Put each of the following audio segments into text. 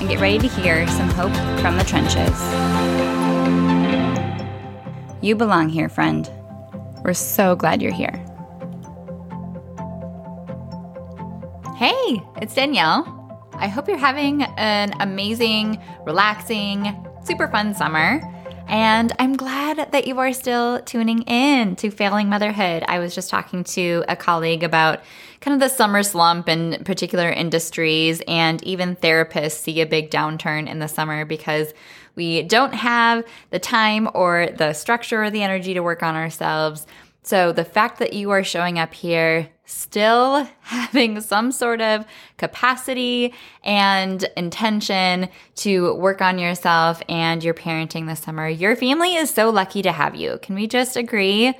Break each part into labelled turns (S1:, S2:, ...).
S1: and get ready to hear some hope from the trenches. You belong here, friend. We're so glad you're here. Hey, it's Danielle. I hope you're having an amazing, relaxing, super fun summer. And I'm glad that you are still tuning in to Failing Motherhood. I was just talking to a colleague about kind of the summer slump in particular industries, and even therapists see a big downturn in the summer because we don't have the time or the structure or the energy to work on ourselves. So the fact that you are showing up here still having some sort of capacity and intention to work on yourself and your parenting this summer, your family is so lucky to have you. Can we just agree?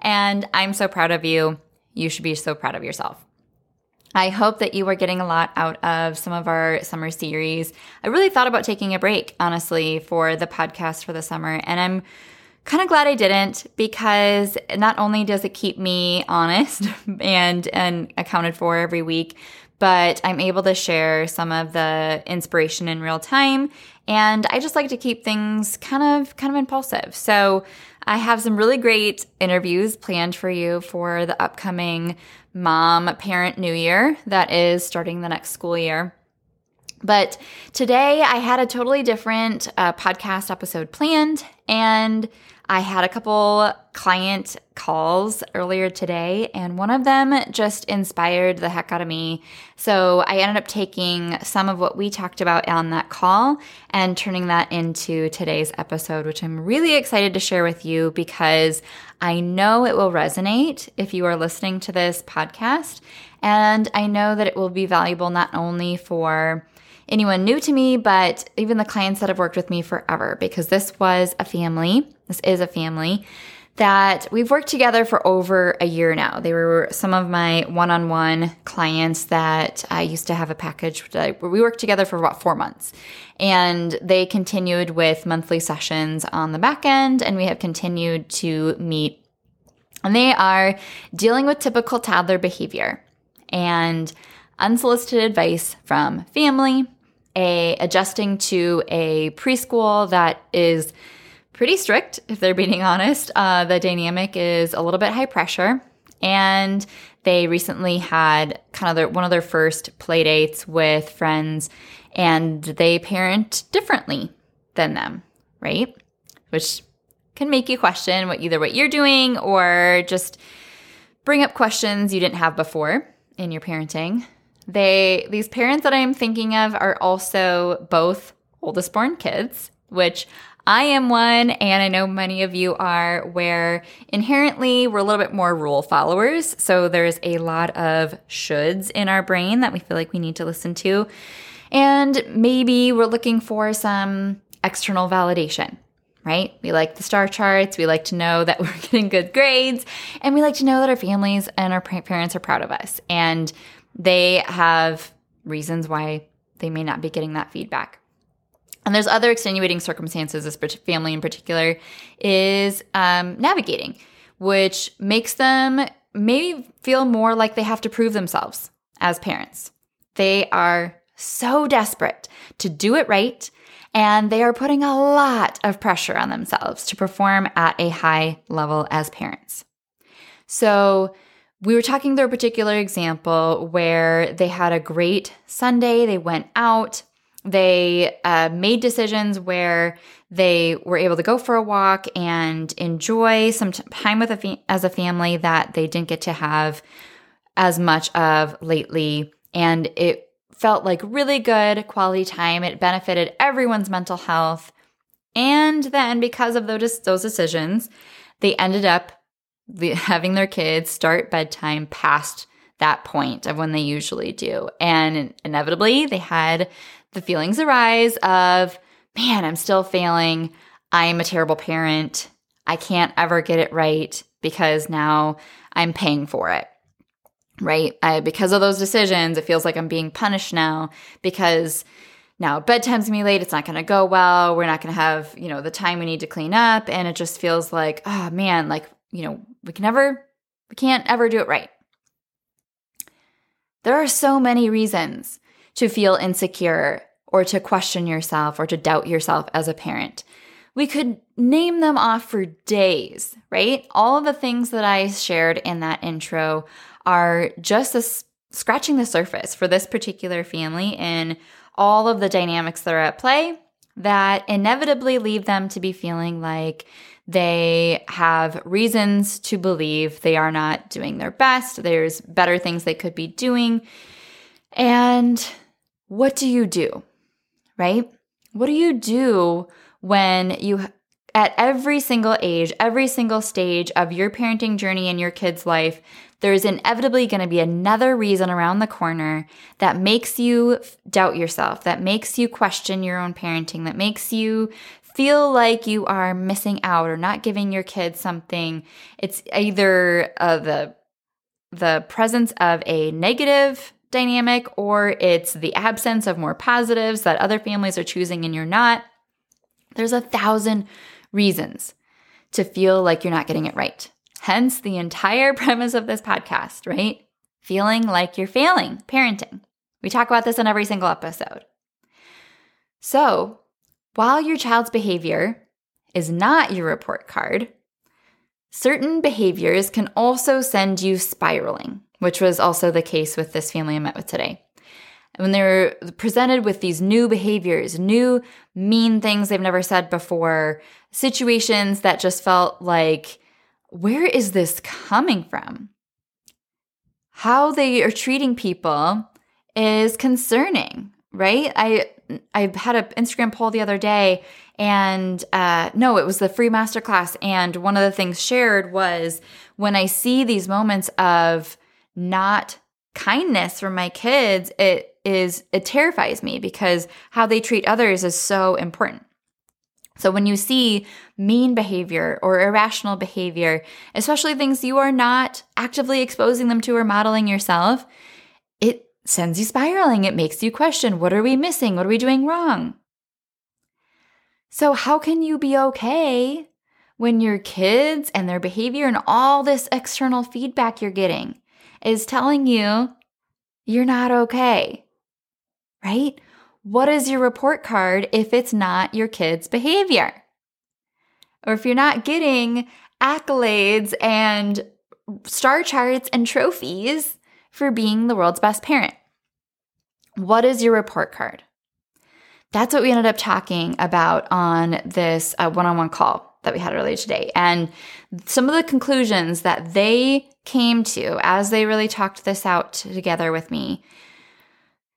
S1: And I'm so proud of you. You should be so proud of yourself. I hope that you are getting a lot out of some of our summer series. I really thought about taking a break, honestly, for the podcast for the summer, and I'm kind of glad I didn't because not only does it keep me honest and and accounted for every week, but I'm able to share some of the inspiration in real time and I just like to keep things kind of kind of impulsive. So I have some really great interviews planned for you for the upcoming mom parent new year that is starting the next school year. But today I had a totally different uh, podcast episode planned, and I had a couple client calls earlier today, and one of them just inspired the heck out of me. So I ended up taking some of what we talked about on that call and turning that into today's episode, which I'm really excited to share with you because I know it will resonate if you are listening to this podcast. And I know that it will be valuable not only for anyone new to me, but even the clients that have worked with me forever, because this was a family. This is a family that we've worked together for over a year now. They were some of my one on one clients that I used to have a package where we worked together for about four months. And they continued with monthly sessions on the back end, and we have continued to meet. And they are dealing with typical toddler behavior and unsolicited advice from family, a adjusting to a preschool that is pretty strict if they're being honest. Uh, the dynamic is a little bit high pressure. And they recently had kind of their, one of their first play dates with friends and they parent differently than them right? Which can make you question what either what you're doing or just bring up questions you didn't have before in your parenting they these parents that I'm thinking of are also both oldest born kids, which I am one, and I know many of you are, where inherently we're a little bit more rule followers. So there's a lot of shoulds in our brain that we feel like we need to listen to. And maybe we're looking for some external validation, right? We like the star charts. We like to know that we're getting good grades. And we like to know that our families and our parents are proud of us. And they have reasons why they may not be getting that feedback. And there's other extenuating circumstances, this family in particular is um, navigating, which makes them maybe feel more like they have to prove themselves as parents. They are so desperate to do it right, and they are putting a lot of pressure on themselves to perform at a high level as parents. So, we were talking through a particular example where they had a great Sunday, they went out, They uh, made decisions where they were able to go for a walk and enjoy some time with a fa- as a family that they didn't get to have as much of lately. And it felt like really good quality time. It benefited everyone's mental health. And then, because of those, those decisions, they ended up having their kids start bedtime past that point of when they usually do. And inevitably, they had the feelings arise of, man, I'm still failing. I'm a terrible parent. I can't ever get it right because now I'm paying for it. Right? I, because of those decisions, it feels like I'm being punished now because now bedtime's gonna be late. It's not gonna go well. We're not gonna have, you know, the time we need to clean up. And it just feels like, oh man, like, you know, we can never, we can't ever do it right. There are so many reasons to feel insecure or to question yourself or to doubt yourself as a parent. We could name them off for days, right? All of the things that I shared in that intro are just a, scratching the surface for this particular family and all of the dynamics that are at play that inevitably leave them to be feeling like they have reasons to believe they are not doing their best. There's better things they could be doing. And what do you do? Right? What do you do when you, at every single age, every single stage of your parenting journey in your kid's life, there's inevitably going to be another reason around the corner that makes you doubt yourself, that makes you question your own parenting, that makes you feel like you are missing out or not giving your kids something, it's either uh, the the presence of a negative dynamic or it's the absence of more positives that other families are choosing and you're not. There's a thousand reasons to feel like you're not getting it right. Hence the entire premise of this podcast, right? Feeling like you're failing parenting. We talk about this in every single episode. So, while your child's behavior is not your report card, certain behaviors can also send you spiraling, which was also the case with this family I met with today. When they're presented with these new behaviors, new mean things they've never said before, situations that just felt like, where is this coming from? How they are treating people is concerning, right? I I had an Instagram poll the other day, and uh, no, it was the free masterclass. And one of the things shared was when I see these moments of not kindness from my kids, it is it terrifies me because how they treat others is so important. So when you see mean behavior or irrational behavior, especially things you are not actively exposing them to or modeling yourself, it sends you spiraling. It makes you question what are we missing? What are we doing wrong? So, how can you be okay when your kids and their behavior and all this external feedback you're getting is telling you you're not okay? Right? What is your report card if it's not your kid's behavior? Or if you're not getting accolades and star charts and trophies for being the world's best parent. What is your report card? That's what we ended up talking about on this one on one call that we had earlier today. And some of the conclusions that they came to as they really talked this out together with me,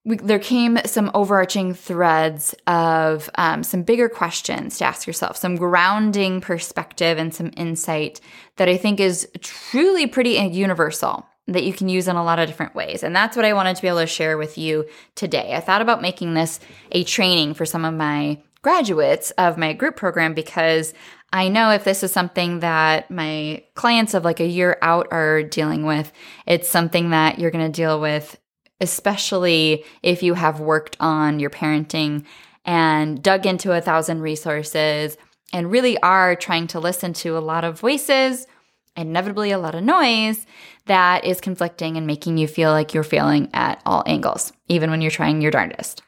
S1: we, there came some overarching threads of um, some bigger questions to ask yourself, some grounding perspective and some insight that I think is truly pretty universal that you can use in a lot of different ways. And that's what I wanted to be able to share with you today. I thought about making this a training for some of my graduates of my group program because I know if this is something that my clients of like a year out are dealing with, it's something that you're going to deal with, especially if you have worked on your parenting and dug into a thousand resources and really are trying to listen to a lot of voices inevitably a lot of noise that is conflicting and making you feel like you're failing at all angles, even when you're trying your darndest.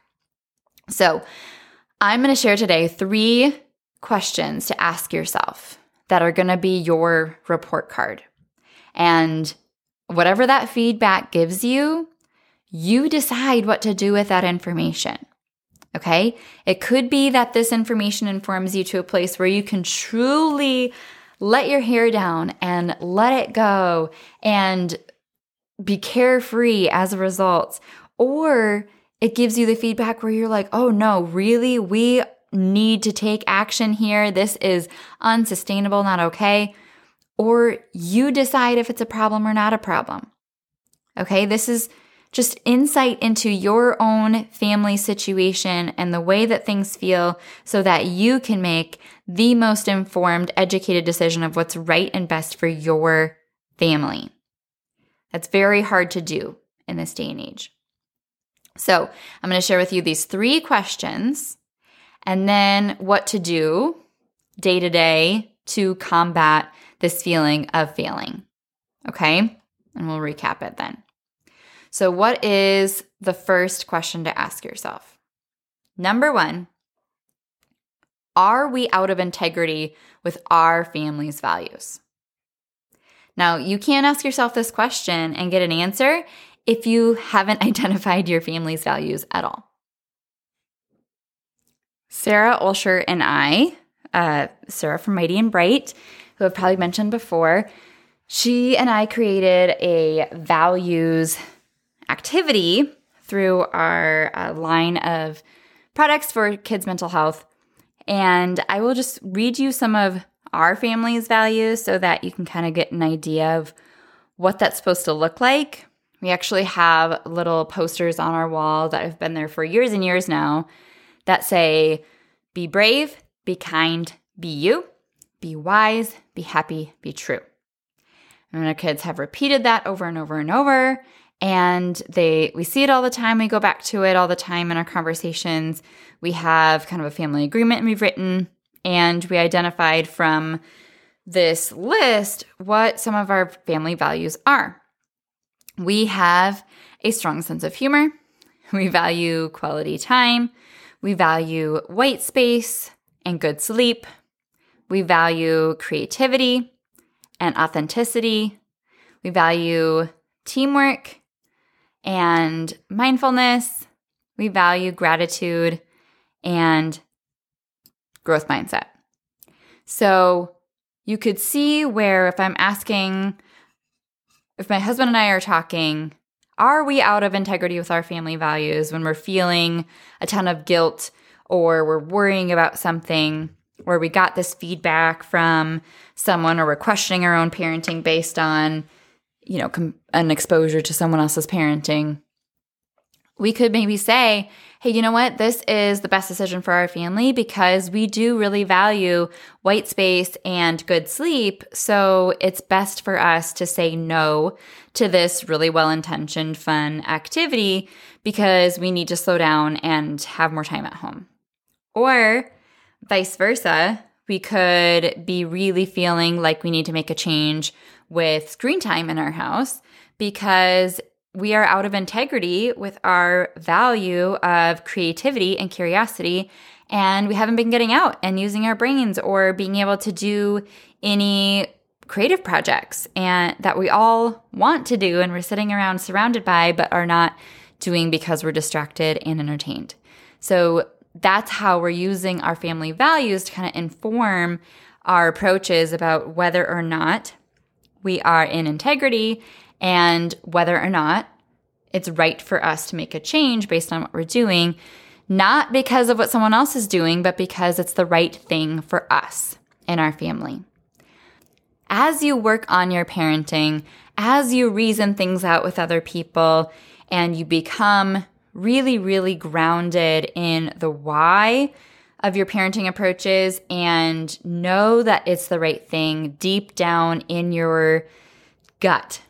S1: So, I'm going to share today three questions to ask yourself that are going to be your report card. And whatever that feedback gives you, you decide what to do with that information. Okay. It could be that this information informs you to a place where you can truly let your hair down and let it go and be carefree as a result. Or it gives you the feedback where you're like, oh no, really? We need to take action here. This is unsustainable, not okay. Or you decide if it's a problem or not a problem. Okay, this is just insight into your own family situation and the way that things feel so that you can make the most informed, educated decision of what's right and best for your family. That's very hard to do in this day and age. So, I'm going to share with you these three questions and then what to do day to day to combat this feeling of failing. Okay? And we'll recap it then. So, what is the first question to ask yourself? Number one, are we out of integrity with our family's values? Now, you can't ask yourself this question and get an answer if you haven't identified your family's values at all. Sarah Olsher and I, uh, Sarah from Mighty and Bright, who I've probably mentioned before, she and I created a values activity through our uh, line of products for kids' mental health. And I will just read you some of our family's values so that you can kind of get an idea of what that's supposed to look like. We actually have little posters on our wall that have been there for years and years now that say, Be brave, be kind, be you, be wise, be happy, be true. And our kids have repeated that over and over and over. And they we see it all the time. We go back to it all the time in our conversations. We have kind of a family agreement we've written, and we identified from this list what some of our family values are. We have a strong sense of humor. We value quality time. We value white space and good sleep. We value creativity and authenticity. We value teamwork and mindfulness. We value gratitude and growth mindset. So you could see where if I'm asking, if my husband and I are talking, are we out of integrity with our family values when we're feeling a ton of guilt or we're worrying about something or we got this feedback from someone or we're questioning our own parenting based on you know, com- an exposure to someone else's parenting, we could maybe say, hey, you know what? This is the best decision for our family because we do really value white space and good sleep. So it's best for us to say no to this really well intentioned, fun activity because we need to slow down and have more time at home. Or vice versa, we could be really feeling like we need to make a change with screen time in our house because we are out of integrity with our value of creativity and curiosity. And we haven't been getting out and using our brains or being able to do any creative projects and that we all want to do and we're sitting around surrounded by but are not doing because we're distracted and entertained. So that's how we're using our family values to kind of inform our approaches about whether or not we are in integrity and whether or not it's right for us to make a change based on what we're doing, not because of what someone else is doing, but because it's the right thing for us and our family. As you work on your parenting, as you reason things out with other people, and you become really, really grounded in the why of your parenting approaches and know that it's the right thing deep down in your gut.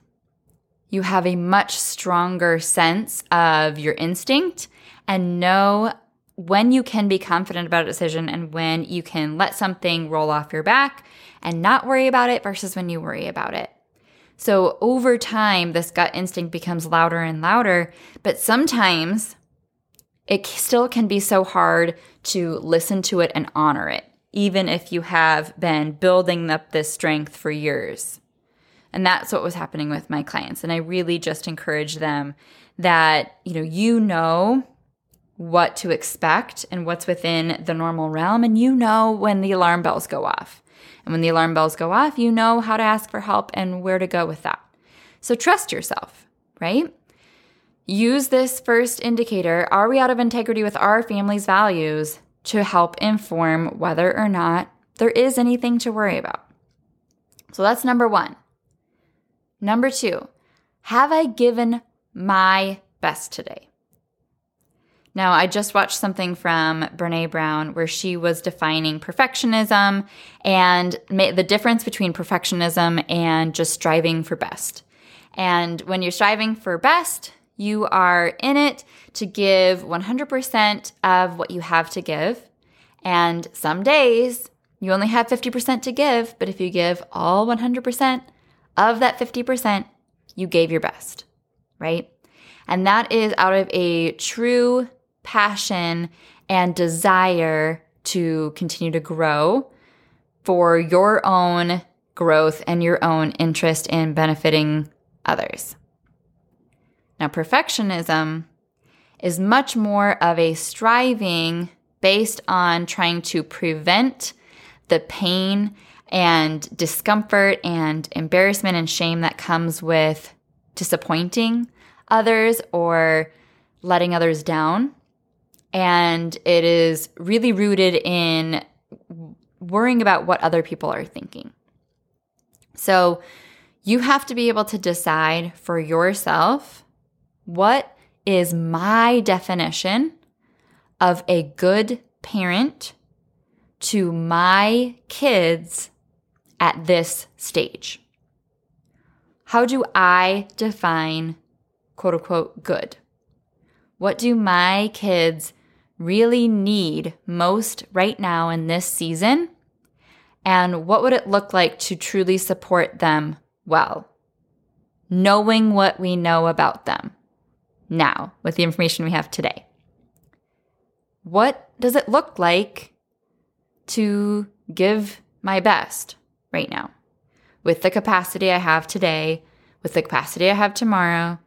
S1: You have a much stronger sense of your instinct and know when you can be confident about a decision and when you can let something roll off your back and not worry about it versus when you worry about it. So over time, this gut instinct becomes louder and louder, but sometimes it still can be so hard to listen to it and honor it, even if you have been building up this strength for years. And that's what was happening with my clients. And I really just encourage them that, you know, you know what to expect and what's within the normal realm. And you know when the alarm bells go off. And when the alarm bells go off, you know how to ask for help and where to go with that. So trust yourself, right? Use this first indicator are we out of integrity with our family's values to help inform whether or not there is anything to worry about. So that's number one. Number two, have I given my best today? Now, I just watched something from Brene Brown where she was defining perfectionism and the difference between perfectionism and just striving for best. And when you're striving for best, you are in it to give 100% of what you have to give. And some days you only have 50% to give, but if you give all 100% of that 50%, you gave your best, right? And that is out of a true passion and desire to continue to grow for your own growth and your own interest in benefiting others. Now, perfectionism is much more of a striving based on trying to prevent the pain and discomfort and embarrassment and shame that comes with disappointing others or letting others down. And it is really rooted in worrying about what other people are thinking. So you have to be able to decide for yourself what is my definition of a good parent to my kids at this stage? How do I define quote unquote good? What do my kids really need most right now in this season? And what would it look like to truly support them well? Knowing what we know about them now with the information we have today. What does it look like to give my best right now with the capacity I have today, with the capacity I have tomorrow?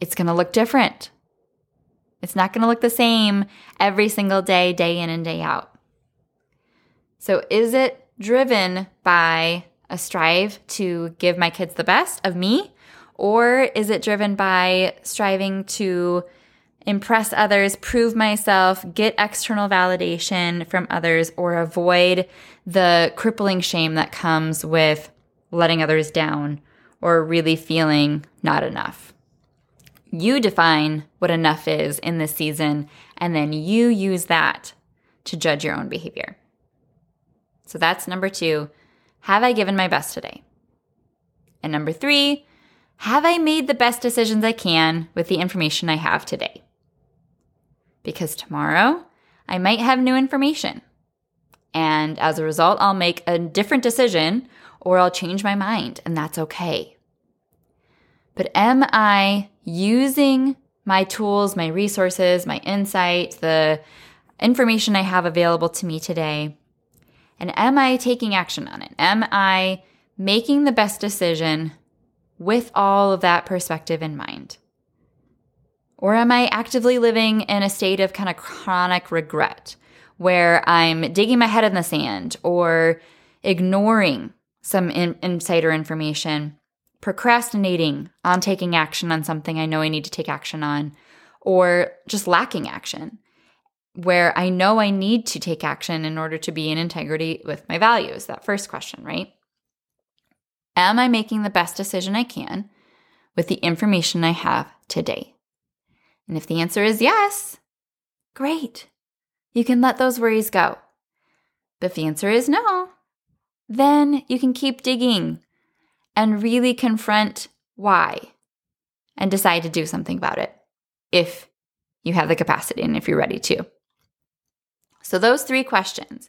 S1: It's going to look different. It's not going to look the same every single day, day in and day out. So, is it driven by a strive to give my kids the best of me? Or is it driven by striving to impress others, prove myself, get external validation from others, or avoid the crippling shame that comes with letting others down or really feeling not enough? You define what enough is in this season, and then you use that to judge your own behavior. So that's number two. Have I given my best today? And number three, have I made the best decisions I can with the information I have today? Because tomorrow I might have new information. And as a result, I'll make a different decision or I'll change my mind, and that's okay. But am I using my tools, my resources, my insight, the information I have available to me today? And am I taking action on it? Am I making the best decision with all of that perspective in mind? Or am I actively living in a state of kind of chronic regret where I'm digging my head in the sand or ignoring some in- insider information, procrastinating on taking action on something I know I need to take action on, or just lacking action where I know I need to take action in order to be in integrity with my values? That first question, right? Am I making the best decision I can with the information I have today? And if the answer is yes, great. You can let those worries go. But if the answer is no, then you can keep digging and really confront why and decide to do something about it if you have the capacity and if you're ready to. So, those three questions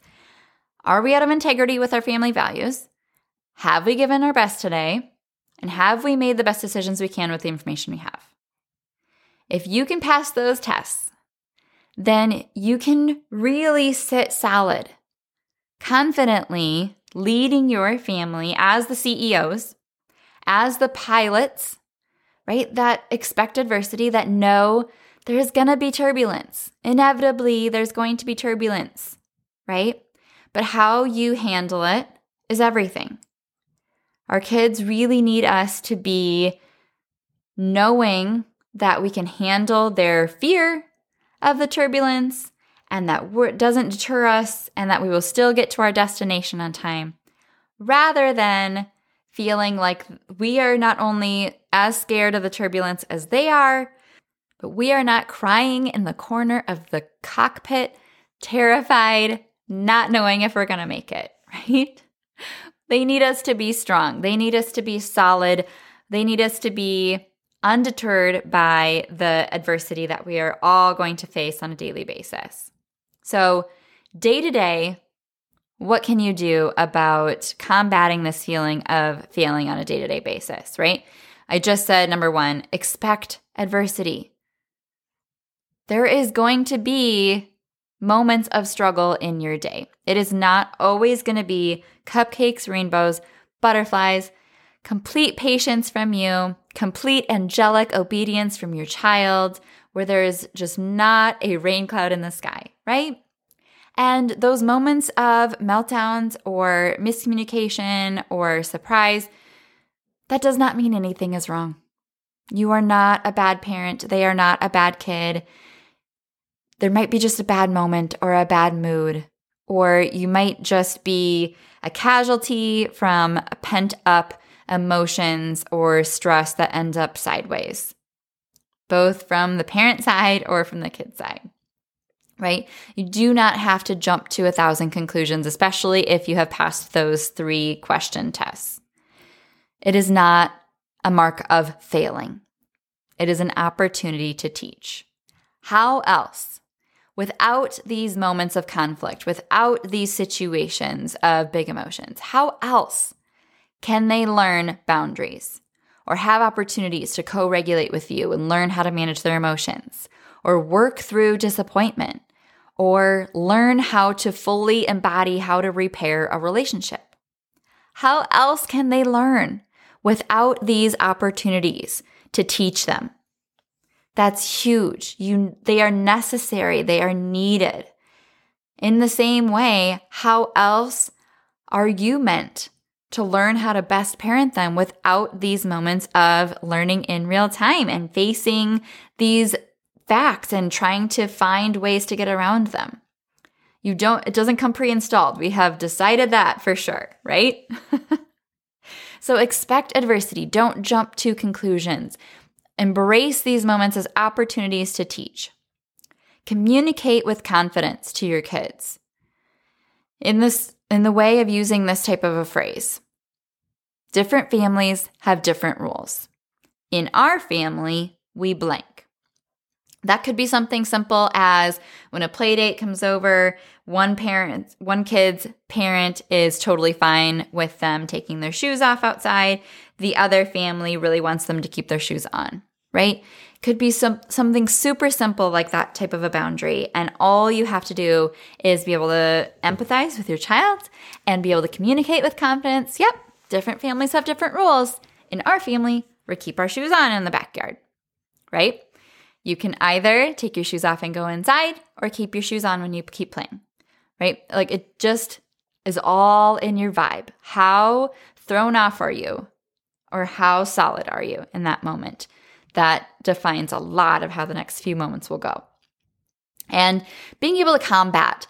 S1: Are we out of integrity with our family values? Have we given our best today? And have we made the best decisions we can with the information we have? If you can pass those tests, then you can really sit solid, confidently leading your family as the CEOs, as the pilots, right? That expect adversity, that know there's going to be turbulence. Inevitably, there's going to be turbulence, right? But how you handle it is everything. Our kids really need us to be knowing that we can handle their fear of the turbulence and that it doesn't deter us and that we will still get to our destination on time, rather than feeling like we are not only as scared of the turbulence as they are, but we are not crying in the corner of the cockpit, terrified, not knowing if we're going to make it, right? They need us to be strong. They need us to be solid. They need us to be undeterred by the adversity that we are all going to face on a daily basis. So, day to day, what can you do about combating this feeling of failing on a day to day basis, right? I just said number one, expect adversity. There is going to be moments of struggle in your day. It is not always going to be cupcakes, rainbows, butterflies, complete patience from you, complete angelic obedience from your child, where there is just not a rain cloud in the sky, right? And those moments of meltdowns or miscommunication or surprise, that does not mean anything is wrong. You are not a bad parent. They are not a bad kid. There might be just a bad moment or a bad mood, or you might just be a casualty from pent up emotions or stress that ends up sideways, both from the parent side or from the kid side. Right? You do not have to jump to a thousand conclusions, especially if you have passed those three question tests. It is not a mark of failing. It is an opportunity to teach. How else, without these moments of conflict, without these situations of big emotions, how else can they learn boundaries or have opportunities to co regulate with you and learn how to manage their emotions or work through disappointment or learn how to fully embody how to repair a relationship? How else can they learn without these opportunities to teach them? That's huge. You, they are necessary. They are needed. In the same way, how else are you meant to learn how to best parent them without these moments of learning in real time and facing these facts and trying to find ways to get around them. You don't, it doesn't come pre installed. We have decided that for sure, right? so expect adversity. Don't jump to conclusions. Embrace these moments as opportunities to teach. Communicate with confidence to your kids. In this in the way of using this type of a phrase. Different families have different rules. In our family, we blank. That could be something simple as when a play date comes over, one parent, one kid's parent is totally fine with them taking their shoes off outside. The other family really wants them to keep their shoes on, right? Could be some something super simple like that type of a boundary. And all you have to do is be able to empathize with your child and be able to communicate with confidence. Yep, different families have different rules. In our family, we keep our shoes on in the backyard, right? You can either take your shoes off and go inside or keep your shoes on when you keep playing, right? Like it just is all in your vibe. How thrown off are you? Or how solid are you in that moment? that defines a lot of how the next few moments will go. And being able to combat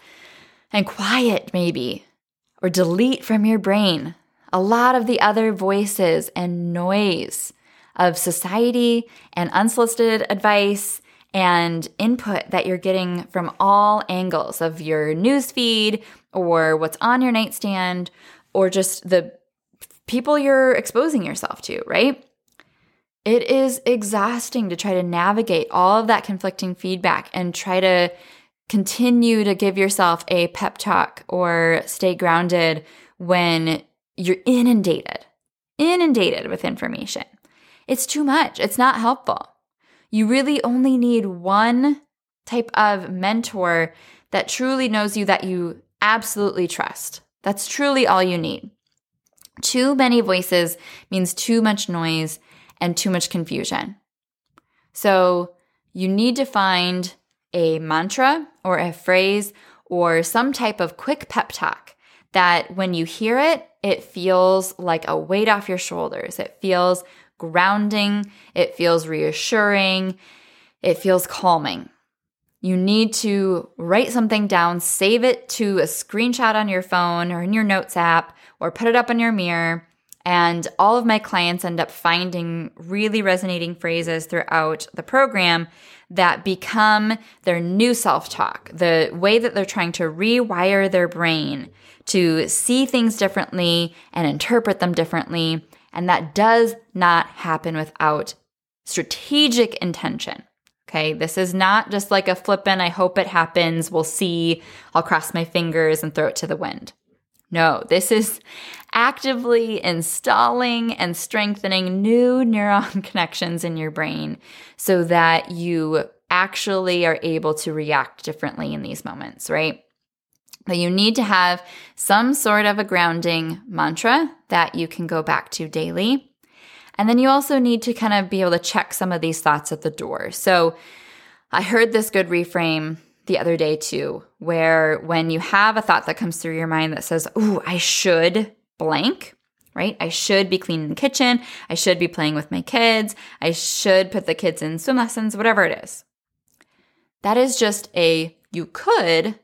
S1: and quiet, maybe, or delete from your brain a lot of the other voices and noise of society and unsolicited advice and input that you're getting from all angles of your news feed or what's on your nightstand or just the people you're exposing yourself to, right? it is exhausting to try to navigate all of that conflicting feedback and try to continue to give yourself a pep talk or stay grounded when you're inundated, inundated with information. It's too much. It's not helpful. You really only need one type of mentor that truly knows you, that you absolutely trust. That's truly all you need. Too many voices means too much noise and too much confusion. So you need to find a mantra or a phrase or some type of quick pep talk that when you hear it, it feels like a weight off your shoulders. It feels grounding, it feels reassuring, it feels calming. You need to write something down, save it to a screenshot on your phone or in your notes app, or put it up on your mirror. And all of my clients end up finding really resonating phrases throughout the program that become their new self talk, the way that they're trying to rewire their brain to see things differently and interpret them differently. And that does not happen without strategic intention. Okay, this is not just like a flippin', I hope it happens, we'll see, I'll cross my fingers and throw it to the wind. No, this is actively installing and strengthening new neuron connections in your brain so that you actually are able to react differently in these moments, right? But you need to have some sort of a grounding mantra that you can go back to daily. And then you also need to kind of be able to check some of these thoughts at the door. So I heard this good reframe the other day too, where when you have a thought that comes through your mind that says, Ooh, I should blank, right? I should be cleaning the kitchen. I should be playing with my kids. I should put the kids in swim lessons, whatever it is. That is just a you could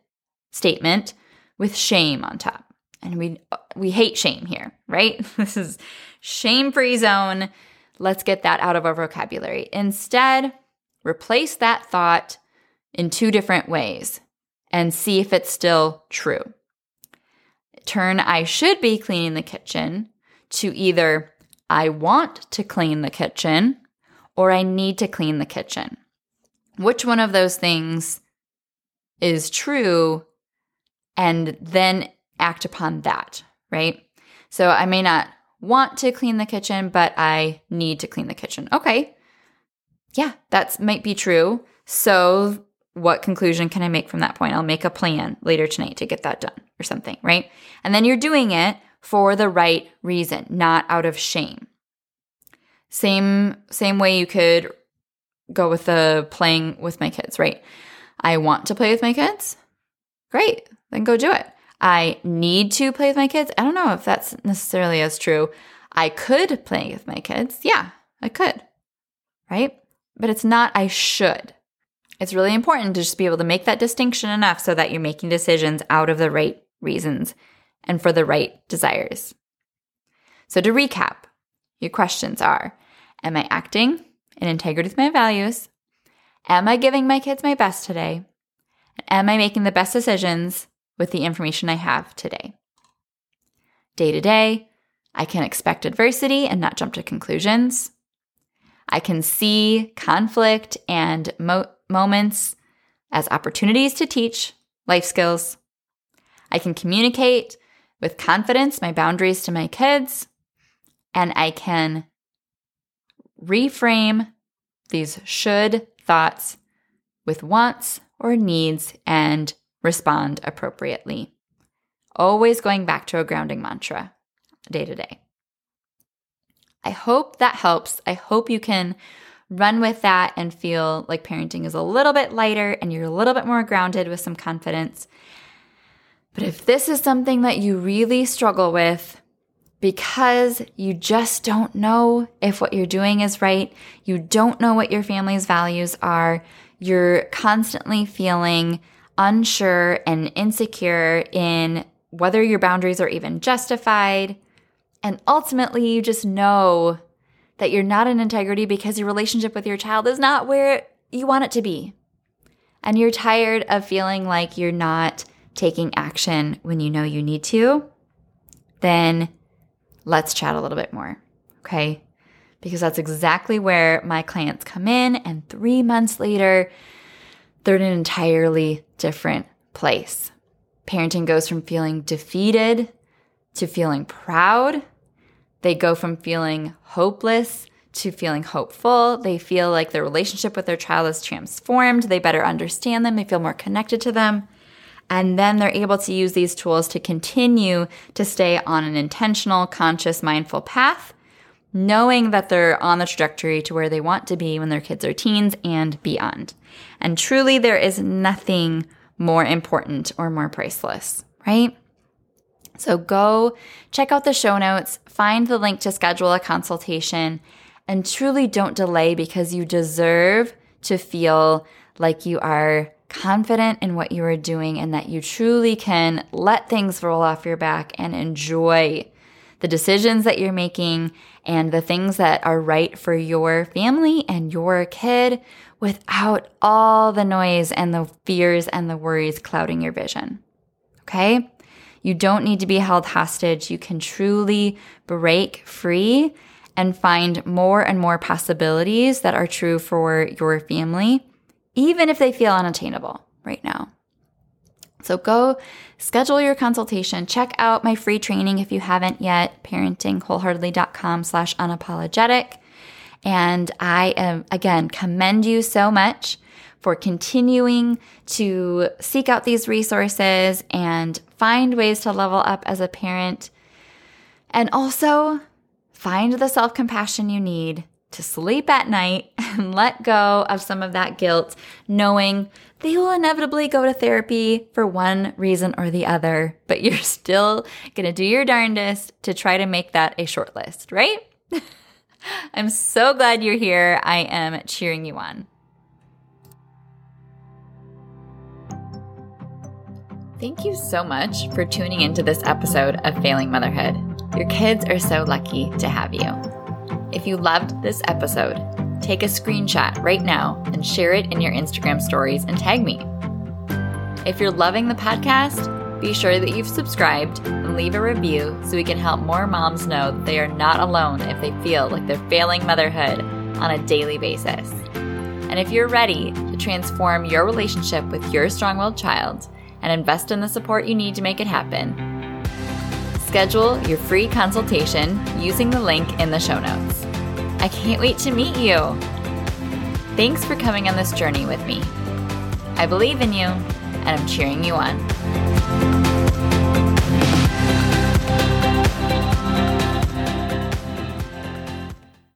S1: statement with shame on top. And we we hate shame here, right? This is shame-free zone. Let's get that out of our vocabulary. Instead, replace that thought in two different ways and see if it's still true. Turn I should be cleaning the kitchen to either I want to clean the kitchen or I need to clean the kitchen. Which one of those things is true and then act upon that, right? So I may not want to clean the kitchen, but I need to clean the kitchen. Okay. Yeah, that might be true. So what conclusion can I make from that point? I'll make a plan later tonight to get that done or something, right? And then you're doing it for the right reason, not out of shame. Same same way you could go with the playing with my kids, right? I want to play with my kids. Great then go do it. I need to play with my kids. I don't know if that's necessarily as true. I could play with my kids. Yeah, I could. Right? But it's not I should. It's really important to just be able to make that distinction enough so that you're making decisions out of the right reasons and for the right desires. So, to recap, your questions are Am I acting in integrity with my values? Am I giving my kids my best today? Am I making the best decisions with the information I have today. Day to day, I can expect adversity and not jump to conclusions. I can see conflict and mo- moments as opportunities to teach life skills. I can communicate with confidence my boundaries to my kids, and I can reframe these should thoughts with wants or needs and respond appropriately. Always going back to a grounding mantra day to day. I hope that helps. I hope you can run with that and feel like parenting is a little bit lighter and you're a little bit more grounded with some confidence. But if this is something that you really struggle with because you just don't know if what you're doing is right, you don't know what your family's values are, you're constantly feeling unsure and insecure in whether your boundaries are even justified. And ultimately, you just know that you're not in integrity because your relationship with your child is not where you want it to be. And you're tired of feeling like you're not taking action when you know you need to, then let's chat a little bit more. Okay. Because that's exactly where my clients come in. And three months later, they're in an entirely different place. Parenting goes from feeling defeated to feeling proud. They go from feeling hopeless to feeling hopeful. They feel like their relationship with their child is transformed. They better understand them. They feel more connected to them. And then they're able to use these tools to continue to stay on an intentional, conscious, mindful path knowing that they're on the trajectory to where they want to be when their kids are teens and beyond. And truly, there is nothing more important or more priceless, right? So go check out the show notes, find the link to schedule a consultation, and truly don't delay because you deserve to feel like you are confident in what you are doing and that you truly can let things roll off your back and enjoy the decisions that you're making and the things that are right for your family and your kid without all the noise and the fears and the worries clouding your vision. Okay? You don't need to be held hostage. You can truly break free and find more and more possibilities that are true for your family, even if they feel unattainable right now. So go schedule your consultation. Check out my free training if you haven't yet, parentingwholeheartedly.com slash unapologetic. And I am, again, commend you so much for continuing to seek out these resources and find ways to level up as a parent. And also find the self compassion you need to sleep at night and let go of some of that guilt, knowing they will inevitably go to therapy for one reason or the other, but you're still gonna do your darndest to try to make that a short list, right? I'm so glad you're here. I am cheering you on. Thank you so much for tuning into this episode of Failing Motherhood. Your kids are so lucky to have you. If you loved this episode, take a screenshot right now and share it in your Instagram stories and tag me. If you're loving the podcast, be sure that you've subscribed and leave a review so we can help more moms know that they are not alone if they feel like they're failing motherhood on a daily basis. And if you're ready to transform your relationship with your strong willed child and invest in the support you need to make it happen, schedule your free consultation using the link in the show notes. I can't wait to meet you. Thanks for coming on this journey with me. I believe in you, and I'm cheering you on.